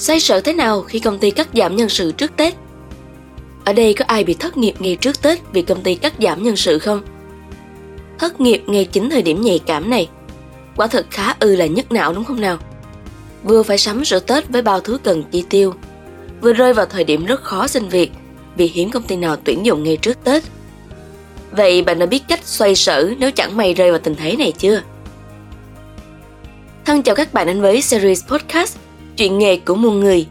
Xoay sở thế nào khi công ty cắt giảm nhân sự trước Tết? Ở đây có ai bị thất nghiệp ngay trước Tết vì công ty cắt giảm nhân sự không? Thất nghiệp ngay chính thời điểm nhạy cảm này. Quả thật khá ư là nhức não đúng không nào? Vừa phải sắm sửa Tết với bao thứ cần chi tiêu, vừa rơi vào thời điểm rất khó xin việc vì hiếm công ty nào tuyển dụng ngay trước Tết. Vậy bạn đã biết cách xoay sở nếu chẳng may rơi vào tình thế này chưa? Thân chào các bạn đến với series podcast Chuyện nghề của muôn người.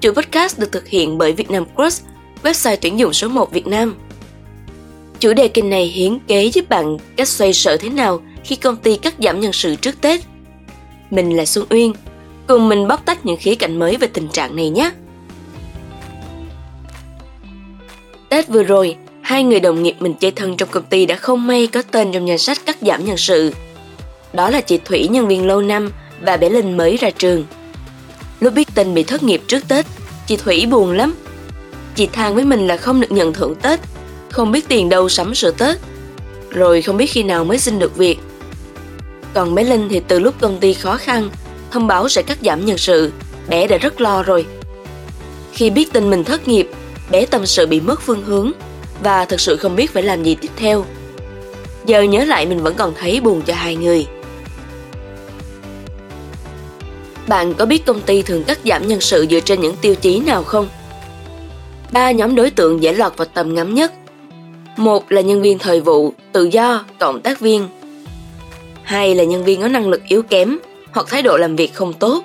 Chuỗi podcast được thực hiện bởi Vietnam Cross, website tuyển dụng số 1 Việt Nam. Chủ đề kênh này hiến kế giúp bạn cách xoay sở thế nào khi công ty cắt giảm nhân sự trước Tết. Mình là Xuân Uyên, cùng mình bóc tách những khía cạnh mới về tình trạng này nhé. Tết vừa rồi, hai người đồng nghiệp mình chơi thân trong công ty đã không may có tên trong danh sách cắt giảm nhân sự. Đó là chị Thủy nhân viên lâu năm và bé Linh mới ra trường. Lúc biết tin bị thất nghiệp trước Tết, chị Thủy buồn lắm. Chị than với mình là không được nhận thưởng Tết, không biết tiền đâu sắm sửa Tết, rồi không biết khi nào mới xin được việc. Còn bé Linh thì từ lúc công ty khó khăn, thông báo sẽ cắt giảm nhân sự, bé đã rất lo rồi. Khi biết tin mình thất nghiệp, bé tâm sự bị mất phương hướng và thực sự không biết phải làm gì tiếp theo. Giờ nhớ lại mình vẫn còn thấy buồn cho hai người. Bạn có biết công ty thường cắt giảm nhân sự dựa trên những tiêu chí nào không? Ba nhóm đối tượng dễ lọt vào tầm ngắm nhất. Một là nhân viên thời vụ, tự do, cộng tác viên. Hai là nhân viên có năng lực yếu kém hoặc thái độ làm việc không tốt.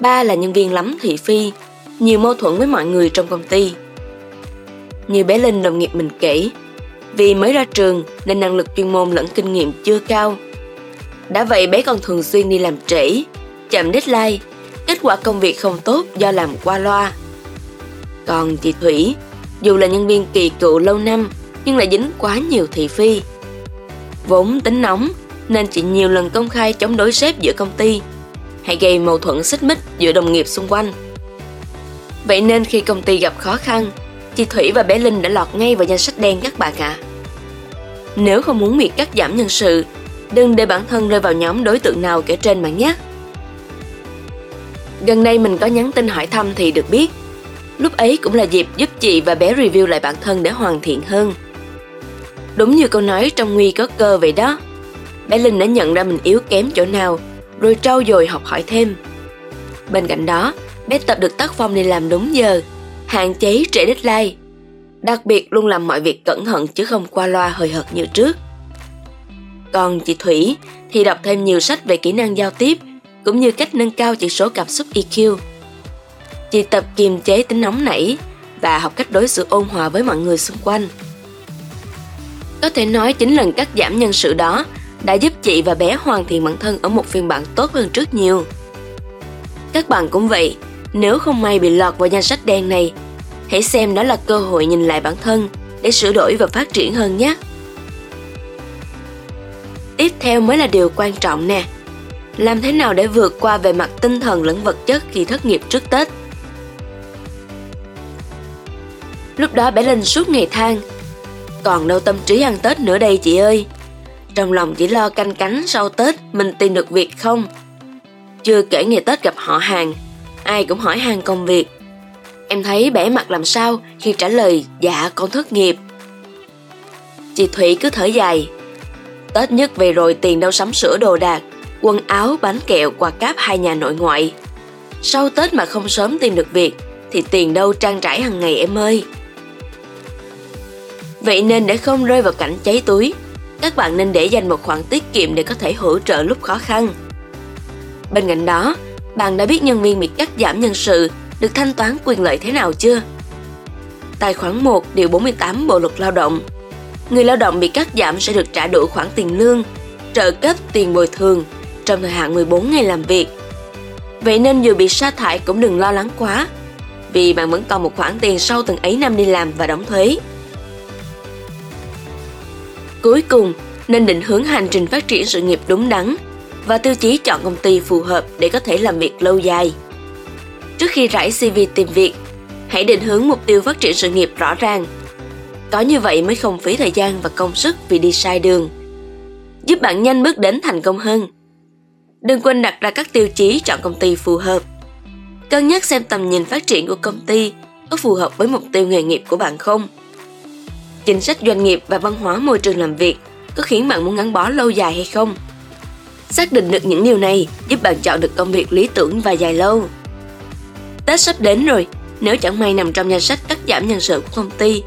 Ba là nhân viên lắm thị phi, nhiều mâu thuẫn với mọi người trong công ty. Như bé Linh đồng nghiệp mình kể, vì mới ra trường nên năng lực chuyên môn lẫn kinh nghiệm chưa cao. Đã vậy bé còn thường xuyên đi làm trễ, chậm deadline, kết quả công việc không tốt do làm qua loa. Còn chị Thủy, dù là nhân viên kỳ cựu lâu năm nhưng lại dính quá nhiều thị phi. Vốn tính nóng nên chị nhiều lần công khai chống đối sếp giữa công ty hay gây mâu thuẫn xích mích giữa đồng nghiệp xung quanh. Vậy nên khi công ty gặp khó khăn, chị Thủy và bé Linh đã lọt ngay vào danh sách đen các bạn ạ. À. Nếu không muốn bị cắt giảm nhân sự, đừng để bản thân rơi vào nhóm đối tượng nào kể trên bạn nhé. Gần đây mình có nhắn tin hỏi thăm thì được biết, lúc ấy cũng là dịp giúp chị và bé review lại bản thân để hoàn thiện hơn. Đúng như câu nói trong nguy có cơ vậy đó. Bé Linh đã nhận ra mình yếu kém chỗ nào, rồi trau dồi học hỏi thêm. Bên cạnh đó, bé tập được tác phong đi làm đúng giờ, hạn chế trễ deadline. Đặc biệt luôn làm mọi việc cẩn thận chứ không qua loa hời hợt như trước. Còn chị Thủy thì đọc thêm nhiều sách về kỹ năng giao tiếp cũng như cách nâng cao chỉ số cảm xúc EQ. Chị tập kiềm chế tính nóng nảy và học cách đối xử ôn hòa với mọi người xung quanh. Có thể nói chính lần cắt giảm nhân sự đó đã giúp chị và bé hoàn thiện bản thân ở một phiên bản tốt hơn trước nhiều. Các bạn cũng vậy, nếu không may bị lọt vào danh sách đen này, hãy xem đó là cơ hội nhìn lại bản thân để sửa đổi và phát triển hơn nhé. Tiếp theo mới là điều quan trọng nè. Làm thế nào để vượt qua về mặt tinh thần lẫn vật chất khi thất nghiệp trước Tết? Lúc đó bé Linh suốt ngày than, Còn đâu tâm trí ăn Tết nữa đây chị ơi. Trong lòng chỉ lo canh cánh sau Tết mình tìm được việc không? Chưa kể ngày Tết gặp họ hàng, Ai cũng hỏi hàng công việc. Em thấy bẻ mặt làm sao khi trả lời dạ con thất nghiệp. Chị Thủy cứ thở dài, Tết nhất về rồi tiền đâu sắm sửa đồ đạc quần áo, bánh kẹo, quà cáp hai nhà nội ngoại. Sau Tết mà không sớm tìm được việc, thì tiền đâu trang trải hàng ngày em ơi. Vậy nên để không rơi vào cảnh cháy túi, các bạn nên để dành một khoản tiết kiệm để có thể hỗ trợ lúc khó khăn. Bên cạnh đó, bạn đã biết nhân viên bị cắt giảm nhân sự được thanh toán quyền lợi thế nào chưa? Tài khoản 1 điều 48 Bộ luật Lao động Người lao động bị cắt giảm sẽ được trả đủ khoản tiền lương, trợ cấp tiền bồi thường trong thời hạn 14 ngày làm việc. Vậy nên dù bị sa thải cũng đừng lo lắng quá, vì bạn vẫn còn một khoản tiền sau từng ấy năm đi làm và đóng thuế. Cuối cùng, nên định hướng hành trình phát triển sự nghiệp đúng đắn và tiêu chí chọn công ty phù hợp để có thể làm việc lâu dài. Trước khi rải CV tìm việc, hãy định hướng mục tiêu phát triển sự nghiệp rõ ràng. Có như vậy mới không phí thời gian và công sức vì đi sai đường. Giúp bạn nhanh bước đến thành công hơn. Đừng quên đặt ra các tiêu chí chọn công ty phù hợp. Cân nhắc xem tầm nhìn phát triển của công ty có phù hợp với mục tiêu nghề nghiệp của bạn không. Chính sách doanh nghiệp và văn hóa môi trường làm việc có khiến bạn muốn gắn bó lâu dài hay không? Xác định được những điều này giúp bạn chọn được công việc lý tưởng và dài lâu. Tết sắp đến rồi, nếu chẳng may nằm trong danh sách cắt giảm nhân sự của công ty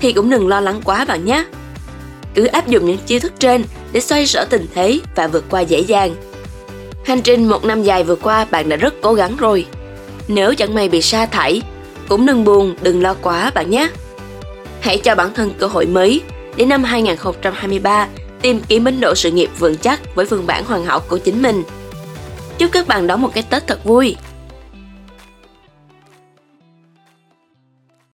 thì cũng đừng lo lắng quá bạn nhé. Cứ áp dụng những chiêu thức trên để xoay sở tình thế và vượt qua dễ dàng. Hành trình một năm dài vừa qua bạn đã rất cố gắng rồi. Nếu chẳng may bị sa thải, cũng đừng buồn, đừng lo quá bạn nhé. Hãy cho bản thân cơ hội mới để năm 2023 tìm kiếm bến độ sự nghiệp vững chắc với phương bản hoàn hảo của chính mình. Chúc các bạn đón một cái Tết thật vui!